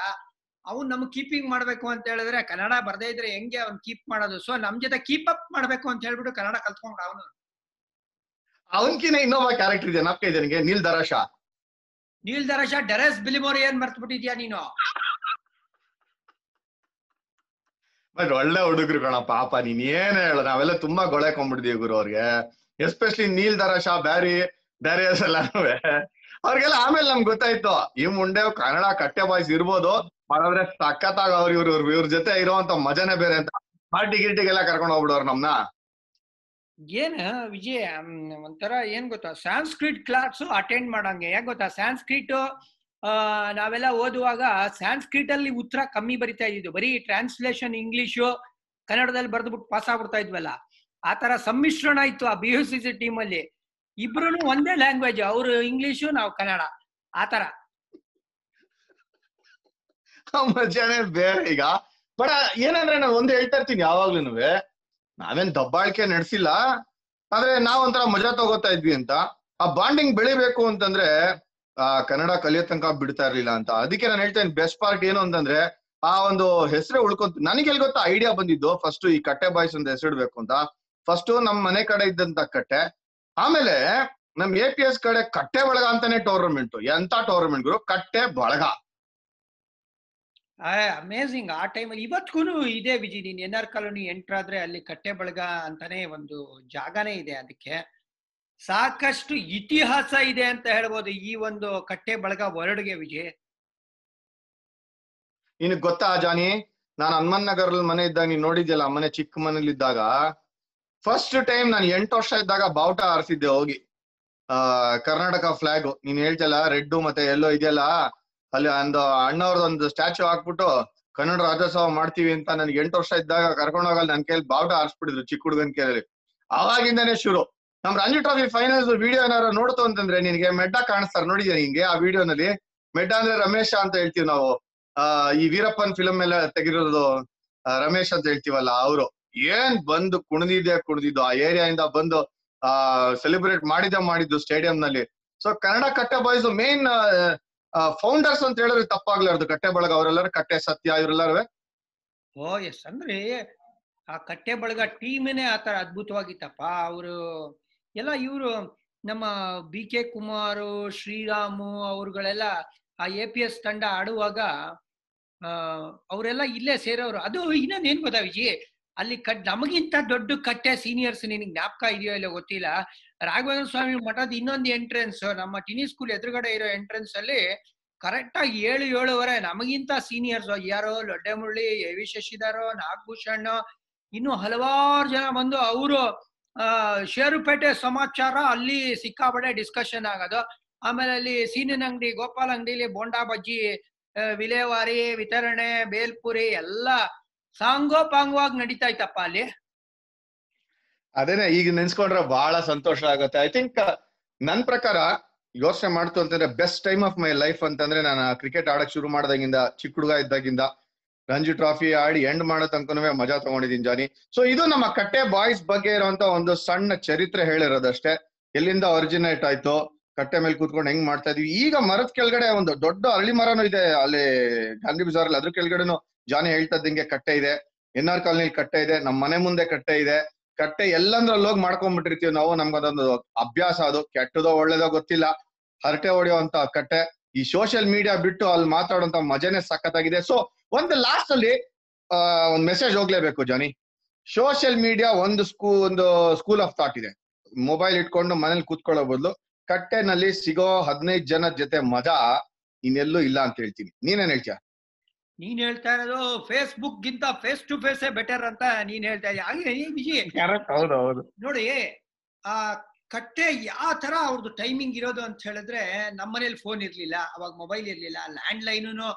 ಅವ್ನ್ ನಮ್ಗ್ ಕೀಪಿಂಗ್ ಮಾಡ್ಬೇಕು ಅಂತ ಹೇಳಿದ್ರೆ ಕನ್ನಡ ಬರ್ದೇ ಇದ್ರೆ ಹೆಂಗೆ ಅವ್ನ್ ಕೀಪ್ ಮಾಡೋದು? ಸೊ ನಮ್ ಜೊತೆ ಕೀಪ್ ಅಪ್ ಮಾಡ್ಬೇಕು ಅಂತ ಹೇಳ್ಬಿಟ್ಟು ಕನ್ನಡ ಕಲ್ತ್ಕೊಂಡ್ ಅವನು. ಅವನ್ಕಿನ ಇನ್ನೊಬ್ಬ ಕ್ಯಾರೆಕ್ಟರ್ ಇದೆ ನಪ್ಕ ಇದೆ ನನಗೆ ನೀಲ್ ದರಾಶ. ನೀಲ್ ದರಶ ಡೆರೆಸ್ ಬಿಲಿಮೋರಿ ಏನ್ ಮರ್ತ್ ಬಿಟ್ಟಿದ್ಯಾ ನೀನು? ಬಟ್ ಒಳ್ಳೆ ಹುಡುಗರು ಕಣ ಪಾಪ ನೀನ್ ಏನ್ ಹೇಳ ನಾವೆಲ್ಲ ತುಂಬಾ ಗೊಳೆಕೊಂಡ್ಬಿಡ್ದೀವಿ ಗುರು ಅವ್ರಿಗೆ. Especially Neil Darasha Barry Darius ಎಲ್ಲಾನು ಅವ್ರಿಗೆಲ್ಲ ಆಮೇಲೆ ನಮ್ಗೆ ಗೊತ್ತಾಯ್ತು ಈ ಮುಂಡೆ ಕನ್ನಡ ಕಟ್ಟೆ ಬಾಯ್ಸ್ ಇರ್ಬೋದು ಮಾಡಿದ್ರೆ ಸಖತ್ತಾಗ ಅವ್ರ ಇವ್ರ ಇವ್ರ ಜೊತೆ ಇರುವಂತ ಮಜಾನೆ ಬೇರೆ ಅಂತ. ಪಾರ್ಟಿ ಗಿರ್ಟಿಗೆಲ್ಲ ಕರ್ಕೊಂಡು ಹೋಗ್ಬಿಡೋರು ನಮ್ನ. ಏನ್ ವಿಜಯ್ ಒಂಥರ ಏನ್ ಗೊತ್ತಾ ಸಾಂಸ್ಕ್ರಿಟ್ ಕ್ಲಾಸ್ ಅಟೆಂಡ್ ಮಾಡಂಗೆ. ಯಾಕೆ ಗೊತ್ತಾ ಸಾಂಸ್ಕ್ರಿಟ್ ನಾವೆಲ್ಲ ಓದುವಾಗ ಸಾಂಸ್ಕ್ರಿಟ್ ಅಲ್ಲಿ ಉತ್ತರ ಕಮ್ಮಿ ಬರಿತಾ ಇದ್ದಿದ್ದು. ಬರೀ ಟ್ರಾನ್ಸ್ಲೇಷನ್ ಇಂಗ್ಲಿಷು ಕನ್ನಡದಲ್ಲಿ ಬರ್ದ್ಬಿಟ್ಟು ಪಾಸ್ ಆಗ್ಬಿಡ್ತಾ ಇದ್ವಲ್ಲ. ಆ ತರ ಸಮ್ಮಿಶ್ರಣ ಇತ್ತು ಆ B U C C team ಅಲ್ಲಿ. ಇಬ್ರು ಒಂದೇ ಲ್ಯಾಂಗ್ವೇಜ್ ಅವ್ರು ಇಂಗ್ಲಿಷು ನಾವು ಕನ್ನಡ. ಆ ತರ ಮಜಾನೇ ಬೇರೆ ಈಗ. ಬಟ್ ಏನಂದ್ರೆ ನಾನು ಒಂದ್ ಹೇಳ್ತಾ ಇರ್ತೀನಿ ಯಾವಾಗ್ಲೂ ನಾವೇನ್ ದಬ್ಬಾಳಿಕೆ ನಡೆಸಿಲ್ಲ. ಆದ್ರೆ ನಾವ್ ಒಂಥರ ಮಜಾ ತಗೋತಾ ಇದ್ವಿ ಅಂತ. ಆ ಬಾಂಡಿಂಗ್ ಬೆಳಿಬೇಕು ಅಂತಂದ್ರೆ, ಆ, ಕನ್ನಡ ಕಲಿಯೋ ತನಕ ಬಿಡ್ತಾ ಇರ್ಲಿಲ್ಲ ಅಂತ. ಅದಕ್ಕೆ ನಾನು ಹೇಳ್ತೇನೆ ಬೆಸ್ಟ್ ಪಾರ್ಟ್ ಏನು ಅಂತಂದ್ರೆ, ಆ ಒಂದು ಹೆಸರು ಉಳ್ಕೊಂತ ನನಗೆ ಎಲ್ಲಿ ಗೊತ್ತಾ ಐಡಿಯಾ ಬಂದಿದ್ದು ಫಸ್ಟ್ ಈ ಕಟ್ಟೆ ಬಾಯ್ಸ್ ಅಂತ ಹೆಸರಿಡ್ಬೇಕು ಅಂತ. ಫಸ್ಟ್ ನಮ್ ಮನೆ ಕಡೆ ಇದ್ದಂತ ಕಟ್ಟೆ. ಆಮೇಲೆ ನಮ್ ಎ ಪಿ ಎಸ್ ಕಡೆ ಕಟ್ಟೆ ಬಳಗ ಅಂತಾನೆ ಟೂರ್ನಮೆಂಟ್ ಎಂತ ಟೂರ್ನಮೆಂಟ್ ಗುರು? ಕಟ್ಟೆ ಬಳಗ. ಅಮೇಸಿಂಗ್ ಆ ಟೈಮಲ್ಲಿ ಇವತ್ಗೂ ಇದೆ ವಿಜಿ, ನೀನ್ ಎನ್ ಆರ್ ಕಾಲೋನಿ ಎಂಟರ್ ಆದ್ರೆ ಅಲ್ಲಿ ಕಟ್ಟೆ ಬಳಗ ಅಂತಾನೆ ಒಂದು ಜಾಗನೇ ಇದೆ ಅದಕ್ಕೆ. ಸಾಕಷ್ಟು ಇತಿಹಾಸ ಇದೆ ಅಂತ ಹೇಳ್ಬೋದು ಈ ಒಂದು ಕಟ್ಟೆ ಬಳಗ ವರ್ಡ್ಗೆ ವಿಜಯ್ ನಿನಗ್ ಗೊತ್ತಾ ಅಜಾನಿ ನಾನು ಹನುಮನ್ ನಗರ್ ಮನೆ ಇದ್ದಾಗ ನೀನ್ ನೋಡಿದ್ಯಲ್ಲ ಮನೆ ಚಿಕ್ಕ ಮನೇಲಿ ಇದ್ದಾಗ? ಫಸ್ಟ್ ಟೈಮ್ ನಾನು ಎಂಟು ವರ್ಷ ಇದ್ದಾಗ ಬಾವುಟ ಆರಿಸಿದ್ದೆ ಹೋಗಿ. ಆ, ಕರ್ನಾಟಕ ಫ್ಲಾಗ್ ನೀನ್ ಹೇಳ್ತಲ್ಲ ರೆಡ್ ಮತ್ತೆ ಎಲ್ಲೋ ಇದೆಯಲ್ಲ? ಅಲ್ಲಿ ಒಂದು ಅಣ್ಣವ್ರದ್ದು ಒಂದು ಸ್ಟ್ಯಾಚು ಹಾಕ್ಬಿಟ್ಟು, ಕನ್ನಡ ರಾಜ್ಯೋತ್ಸವ ಮಾಡ್ತೀವಿ ಅಂತ ನನ್ಗೆ ಎಂಟು ವರ್ಷ ಇದ್ದಾಗ ಕರ್ಕೊಂಡು ಹೋಗಲ್ಲ, ನನ್ ಕೈಲಿ ಬಾವುಟ ಆರಿಸ್ಬಿಟ್ಟಿದ್ರು ಚಿಕ್ಕ ಹುಡುಗನ್ ಕೇಳಿ ಅವಾಗಿಂದಾನೆ ಶುರು. ನಮ್ ರಂಜಿ ಟ್ರಾಫಿ ಫೈನಲ್ಸ್ ವಿಡಿಯೋ ಏನಾರು ನೋಡ್ತು ಅಂತಂದ್ರೆ ನಿನ್ಗೆ ಮೆಡ್ಡ ಕಾಣಿಸ್ತಾರೆ. ನೋಡಿದ್ಯಾ ನಿಂಗೆ ಆ ವಿಡಿಯೋನಲ್ಲಿ ಮೆಡ್ಡ ಅಂದ್ರೆ ರಮೇಶ ಅಂತ ಹೇಳ್ತೀವಿ ನಾವು. ಆ, ಈ ವೀರಪ್ಪನ್ ಫಿಲಮ್ ಎಲ್ಲ ತೆಗಿರೋದು ರಮೇಶ್ ಅಂತ ಹೇಳ್ತೀವಲ್ಲ ಅವರು. ಏನ್ ಬಂದು ಕುಣಿದಿದ್ದೆ ಕುಣಿದಿದ್ದು, ಆ ಏರಿಯಾ ಇಂದ ಬಂದು, ಆ ಸೆಲೆಬ್ರೇಟ್ ಮಾಡಿದ್ದೆ ಮಾಡಿದ್ದು ಸ್ಟೇಡಿಯಂ ನಲ್ಲಿ. ಸೊ ಕನ್ನಡ ಕಟ್ಟೆ ಬಾಯ್ಸ್ ಮೇನ್ ಫೌಂಡರ್ಸ್ ಅಂತ ಹೇಳಿದ್ರೆ ತಪ್ಪಾಗ್ಲಾರ್ದು. ಕಟ್ಟೆ ಬಳಗ ಅವರೆಲ್ಲರೂ, ಕಟ್ಟೆ ಸತ್ಯ ಇವರೆಲ್ಲರೂ ಓ, ಎಸ್. ಅಂದ್ರೆ ಆ ಕಟ್ಟೆ ಬಳಗ ಟೀಮನೇ ಆತರ ಅದ್ಭುತವಾಗಿತ್ತಪ್ಪ. ಅವರು ಎಲ್ಲ ಇವರು ನಮ್ಮ ಬಿ ಕೆ ಕುಮಾರು, ಶ್ರೀರಾಮು ಅವ್ರುಗಳೆಲ್ಲ ಆ ಎ ಪಿ ಎಸ್ ತಂಡ ಆಡುವಾಗ ಅವರೆಲ್ಲ ಇಲ್ಲೇ ಸೇರೋರು. ಅದು ಇನ್ನೊಂದು ಏನ್ ಗೊತ್ತಾ ವಿಜಿ? ಅಲ್ಲಿ ಕಟ್ ನಮಗಿಂತ ದೊಡ್ಡ ಕಟ್ಟೆ ಸೀನಿಯರ್ಸ್ ನಿನಗೆ ಜ್ಞಾಪಕ ಇದೆಯೋ ಇಲ್ಲ ಗೊತ್ತಿಲ್ಲ. ರಾಘವೇಂದ್ರ ಸ್ವಾಮಿ ಮಠದ ಇನ್ನೊಂದು ಎಂಟ್ರೆನ್ಸ್ ನಮ್ಮ ಟಿನಿ ಸ್ಕೂಲ್ ಎದುರುಗಡೆ ಇರೋ ಎಂಟ್ರೆನ್ಸ್ ಅಲ್ಲಿ ಕರೆಕ್ಟ್ ಆಗಿ ಏಳು, ಏಳುವರೆ ನಮಗಿಂತ ಸೀನಿಯರ್ಸ್ ಯಾರೋ ಲೊಡ್ಡೆ ಮುರಳಿ ಎ ವಿ ಶಶಿಧರ್, ನಾಗಭೂಷಣ್, ಇನ್ನು ಹಲವಾರು ಜನ ಬಂದು ಅವರು ಷೇರುಪೇಟೆ ಸಮಾಚಾರ ಅಲ್ಲಿ ಸಿಕ್ಕಾಪಟ್ಟೆ ಡಿಸ್ಕಷನ್ ಆಗೋದು. ಆಮೇಲೆ ಅಲ್ಲಿ ಸೀನಿನ ಅಂಗಡಿ, ಗೋಪಾಲ್ ಅಂಗಡಿಲಿ ಬೋಂಡಾ ಬಜ್ಜಿ ವಿಲೇವಾರಿ, ವಿತರಣೆ, ಬೇಲ್ಪುರಿ, ಎಲ್ಲ ಸಾಂಗೋಪಾಂಗವಾಗಿ ನಡೀತಾ ಇತ್ತಪ್ಪ ಅಲ್ಲಿ? ಅದೇನೆ, ಈಗ ನೆನ್ಸ್ಕೊಂಡ್ರೆ ಬಹಳ ಸಂತೋಷ ಆಗುತ್ತೆ. ಐ ಥಿಂಕ್ ನನ್ ಪ್ರಕಾರ ಯೋಚನೆ ಮಾಡ್ತು ಅಂತಂದ್ರೆ best time of my life ಅಂತಂದ್ರೆ ನಾನು ಕ್ರಿಕೆಟ್ ಆಡಕ್ ಶುರು ಮಾಡ್ದಾಗಿಂದ, ಚಿಕ್ಕ ಹುಡುಗ ಇದ್ದಾಗಿಂದ, ರಂಜಿ ಟ್ರಾಫಿ ಆಡಿ ಎಂಡ್ ಮಾಡೋ ತನಕನೂ ಮಜಾ ತಗೊಂಡಿದ್ದೀನಿ ಜಾನಿ. ಸೊ ಇದು ನಮ್ಮ ಕಟ್ಟೆ ಬಾಯ್ಸ್ ಬಗ್ಗೆ ಇರುವಂತ ಒಂದು ಸಣ್ಣ ಚರಿತ್ರೆ ಹೇಳಿರೋದಷ್ಟೇ. ಎಲ್ಲಿಂದ ಒರಿಜಿನೇಟ್ ಆಯ್ತು, ಕಟ್ಟೆ ಮೇಲೆ ಕೂತ್ಕೊಂಡು ಹೆಂಗ್ ಮಾಡ್ತಾ ಇದೀವಿ. ಈಗ ಮರದ ಕೆಳಗಡೆ ಒಂದು ದೊಡ್ಡ ಅರಳಿ ಮರನೂ ಇದೆ. ಅಲ್ಲಿ ಗಾಂಧಿ ಬಜಾರ್ ಅಲ್ಲಿ ಅದ್ರ ಕೆಳಗಡೆನು ಜಾನಿ ಹೇಳ್ತಾ ಇದ್ದಂಗೆ ಕಟ್ಟೆ ಇದೆ. ಎನ್ ಆರ್ ಕಾಲೋನಿಲಿ ಕಟ್ಟೆ ಇದೆ. ನಮ್ಮ ಮನೆ ಮುಂದೆ ಕಟ್ಟೆ ಇದೆ. ಕಟ್ಟೆ ಎಲ್ಲಂದ್ರಲ್ಲಿ ಹೋಗಿ ಮಾಡ್ಕೊಂಡ್ಬಿಟ್ಟಿರ್ತೀವಿ ನಾವು. ನಮ್ಗದೊಂದು ಅಭ್ಯಾಸ ಅದು. ಕೆಟ್ಟದೋ ಒಳ್ಳೇದೋ ಗೊತ್ತಿಲ್ಲ. ಹರಟೆ ಹೊಡೆಯುವಂತ ಕಟ್ಟೆ. ಈ ಸೋಷಿಯಲ್ ಮೀಡಿಯಾ ಬಿಟ್ಟು ಅಲ್ಲಿ ಮಾತಾಡುವಂತ ಮಜಾನೇ ಸಖತ್ತಾಗಿದೆ. ಸೊ ಒಂದು ಲಾಸ್ಟ್ ಅಲ್ಲಿ ಒಂದ್ ಮೆಸೇಜ್ ಹೋಗ್ಲೇಬೇಕು ಜಾನಿ. ಸೋಷಿಯಲ್ ಮೀಡಿಯಾ ಒಂದು ಸ್ಕೂ, ಒಂದು ಸ್ಕೂಲ್ ಆಫ್ ಥಾಟ್ ಇದೆ. ಮೊಬೈಲ್ ಇಟ್ಕೊಂಡು ಮನೇಲಿ ಕೂತ್ಕೊಳ್ಳೋ ಬದಲು ಕಟ್ಟೆನಲ್ಲಿ ಸಿಗೋ ಹದಿನೈದು ಜನ ಜೊತೆ ಮಜಾ ಇನ್ನೆಲ್ಲೂ ಇಲ್ಲ ಅಂತ ಹೇಳ್ತೀನಿ. ನೀನೇನ್ ಹೇಳ್ತೀಯ? ನೀನ್ ಹೇಳ್ತಾ ಇರೋದು ಫೇಸ್ಬುಕ್ ಗಿಂತ ಫೇಸ್ ಟು ಫೇಸ್ ಬೆಟರ್ ಅಂತ ನೀನ್ ಹೇಳ್ತಾ ಇದೀಯ. ನೋಡಿ ಆ ಕಟ್ಟೆ ಯಾವ ತರ ಅವ್ರದ್ದು ಟೈಮಿಂಗ್ ಇರೋದು ಅಂತ ಹೇಳಿದ್ರೆ ನಮ್ಮ ಮನೇಲಿ ಫೋನ್ ಇರ್ಲಿಲ್ಲ ಅವಾಗ ಮೊಬೈಲ್ ಇರ್ಲಿಲ್ಲ ಲ್ಯಾಂಡ್ ಲೈನು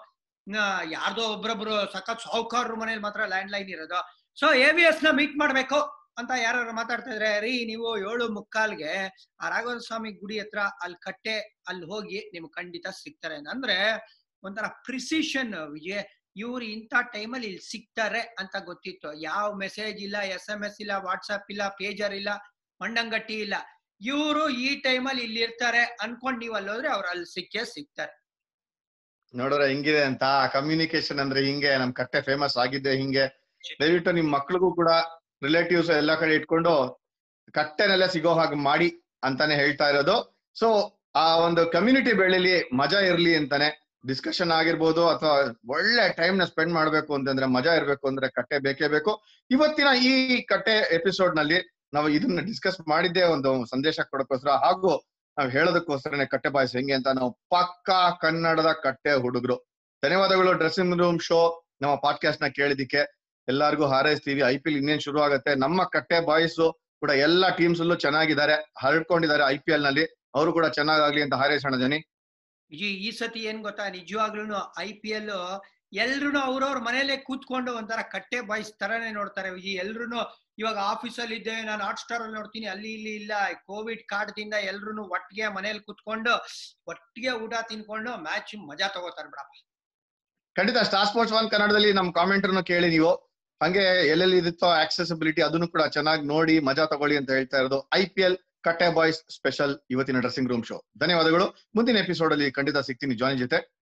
ಯಾರ್ದೋ ಒಬ್ರೊಬ್ರು ಸಖತ್ ಸಾಹುಕಾರರ ಮನೇಲಿ ಮಾತ್ರ ಲ್ಯಾಂಡ್ ಲೈನ್ ಇರೋದು. ಸೊ ಎ ವಿ ಎಸ್ನ ಮೀಟ್ ಮಾಡ್ಬೇಕು ಅಂತ ಯಾರು ಮಾತಾಡ್ತಾ ಇದ್ರೆ ರೀ ನೀವು ಏಳು ಮುಕ್ಕಾಲ್ಗೆ ಆ ರಾಘವೇಂದ್ರ ಸ್ವಾಮಿ ಗುಡಿ ಹತ್ರ ಅಲ್ಲಿ ಕಟ್ಟೆ ಅಲ್ಲಿ ಹೋಗಿ ನಿಮ್ಗೆ ಖಂಡಿತ ಸಿಗ್ತಾರೆ. ಅಂದ್ರೆ ಒಂಥರ ಪ್ರಿಸಿಷನ್ ಇವ್ರು ಇಂಥ ಟೈಮಲ್ಲಿ ಇಲ್ಲಿ ಸಿಗ್ತಾರೆ ಅಂತ ಗೊತ್ತಿತ್ತು. ಯಾವ ಮೆಸೇಜ್ ಇಲ್ಲ ಎಸ್ ಎಂ ಎಸ್ ಇಲ್ಲ ವಾಟ್ಸಪ್ ಇಲ್ಲ ಪೇಜರ್ ಇಲ್ಲ, ಮಂಡಂಗಟ್ಟಿ ಇಲ್ಲ. ಇವರು ಈ ಟೈಮಲ್ಲಿ ಇಲ್ಲಿ ಇರ್ತಾರೆ ಅನ್ಕೊಂಡ್ ನೀವು ಅಲ್ಲಿ ಹೋದ್ರೆ ಅವ್ರು ಅಲ್ಲಿ ಸಿಕ್ಕೇ ಸಿಗ್ತಾರೆ. ನೋಡೋರ, ಹೆಂಗಿದೆ ಅಂತ. ಕಮ್ಯುನಿಕೇಶನ್ ಅಂದ್ರೆ ಹಿಂಗೆ, ನಮ್ ಕಟ್ಟೆ ಫೇಮಸ್ ಆಗಿದೆ ಹಿಂಗೆ. ದಯವಿಟ್ಟು ನಿಮ್ ಮಕ್ಳಿಗೂ ಕೂಡ ರಿಲೇಟಿವ್ಸ್ ಎಲ್ಲಾ ಕಡೆ ಇಟ್ಕೊಂಡು ಕಟ್ಟೆನೆಲ್ಲ ಸಿಗೋ ಹಾಗೆ ಮಾಡಿ ಅಂತಾನೆ ಹೇಳ್ತಾ ಇರೋದು. ಸೊ ಆ ಒಂದು ಕಮ್ಯುನಿಟಿ ಬೆಳಿಲಿ ಮಜಾ ಇರ್ಲಿ ಅಂತಾನೆ ಡಿಸ್ಕಷನ್ ಆಗಿರ್ಬೋದು ಅಥವಾ ಒಳ್ಳೆ ಟೈಮ್ನ ಸ್ಪೆಂಡ್ ಮಾಡ್ಬೇಕು ಅಂತಂದ್ರೆ ಮಜಾ ಇರ್ಬೇಕು ಅಂದ್ರೆ ಕಟ್ಟೆ ಬೇಕೇ ಬೇಕು. ಇವತ್ತಿನ ಈ ಕಟ್ಟೆ ಎಪಿಸೋಡ್ನಲ್ಲಿ ನಾವು ಇದನ್ನ ಡಿಸ್ಕಸ್ ಮಾಡಿದ್ದೇ ಒಂದು ಸಂದೇಶ ಕೊಡೋಕ್ಕೋಸ್ಕರ ಹಾಗೂ ನಾವು ಹೇಳೋದಕ್ಕೋಸ್ಕರನೇ ಕಟ್ಟೆ ಬಾಯ್ಸ್ ಹೆಂಗೆ ಅಂತ ನಾವು ಪಕ್ಕಾ ಕನ್ನಡದ ಕಟ್ಟೆ ಹುಡುಗರು. ಧನ್ಯವಾದಗಳು ಡ್ರೆಸ್ಸಿಂಗ್ ರೂಮ್ ಶೋ ನಮ್ಮ ಪಾಡ್ಕಾಸ್ಟ್ನ ಕೇಳಿದಿಕ್ಕೆ ಎಲ್ಲರಿಗೂ ಹಾರೈಸ್ತೀವಿ. ಐ ಪಿ ಎಲ್ ಇನ್ನೇನ್ ಶುರು ಆಗುತ್ತೆ? ನಮ್ಮ ಕಟ್ಟೆ ಬಾಯ್ಸ್ ಕೂಡ ಎಲ್ಲಾ ಟೀಮ್ಸ್ ಅಲ್ಲೂ ಚೆನ್ನಾಗಿದ್ದಾರೆ. ಹರಡ್ಕೊಂಡಿದ್ದಾರೆ ಐ ನಲ್ಲಿ. ಅವರು ಕೂಡ ಚೆನ್ನಾಗಾಗ್ಲಿ ಅಂತ ಹಾರೈಸೋಣ ಜನಿ ಈ ಸತಿ ಏನ್ ಗೊತ್ತಾ ನಿಜವಾಗ್ಲೂ ಐ ಪಿ ಎಲ್ ಎಲ್ರು ಅವ್ರವ್ರ ಮನೇಲೆ ಕೂತ್ಕೊಂಡು ಒಂಥರ ಕಟ್ಟೆ ಬಾಯ್ಸ್ ತರಾನೇ ನೋಡ್ತಾರೆ. ವಿಜಿ ಎಲ್ರು ಇವಾಗ ಆಫೀಸಲ್ಲಿ ಇದ್ದೆ, ನಾನು ಹಾಟ್ ಸ್ಟಾರ್ ಅಲ್ಲಿ ನೋಡ್ತೀನಿ, ಅಲ್ಲಿ ಇಲ್ಲಿ ಇಲ್ಲ. ಕೋವಿಡ್ ಕಾಡ್ದಿಂದ ಎಲ್ರು ಒಟ್ಟಿಗೆ ಮನೇಲಿ ಕೂತ್ಕೊಂಡು, ಒಟ್ಟಿಗೆ ಊಟ ತಿನ್ಕೊಂಡು ಮ್ಯಾಚ್ ಮಜಾ ತಗೋತಾರೆ ಬಿಡಪ್ಪ. ಖಂಡಿತ ಸ್ಟಾರ್ ಸ್ಪೋರ್ಟ್ಸ್ ಒನ್ ಕನ್ನಡದಲ್ಲಿ ನಮ್ ಕಾಮೆಂಟ್ ಕೇಳಿ ನೀವು. ಹಂಗೆ ಎಲ್ಲೆಲ್ಲಿ ಇರುತ್ತೋ ಆಕ್ಸೆಸಿಬಿಲಿಟಿ ಅದನ್ನು ಕೂಡ ಚೆನ್ನಾಗಿ ನೋಡಿ, ಮಜಾ ತಗೊಳ್ಳಿ ಅಂತ ಹೇಳ್ತಾ ಇರೋದು ಐ ಕಟ್ಟೆ ಬಾಯ್ಸ್ ಸ್ಪೆಷಲ್ ಇವತ್ತಿನ ಡ್ರೆಸ್ಸಿಂಗ್ ರೂಮ್ ಶೋ. ಧನ್ಯವಾದಗಳು. ಮುಂದಿನ ಎಪಿಸೋಡ್ ಅಲ್ಲಿ ಖಂಡಿತ ಸಿಗ್ತೀನಿ. ಜಾನಿ ಜೊತೆ.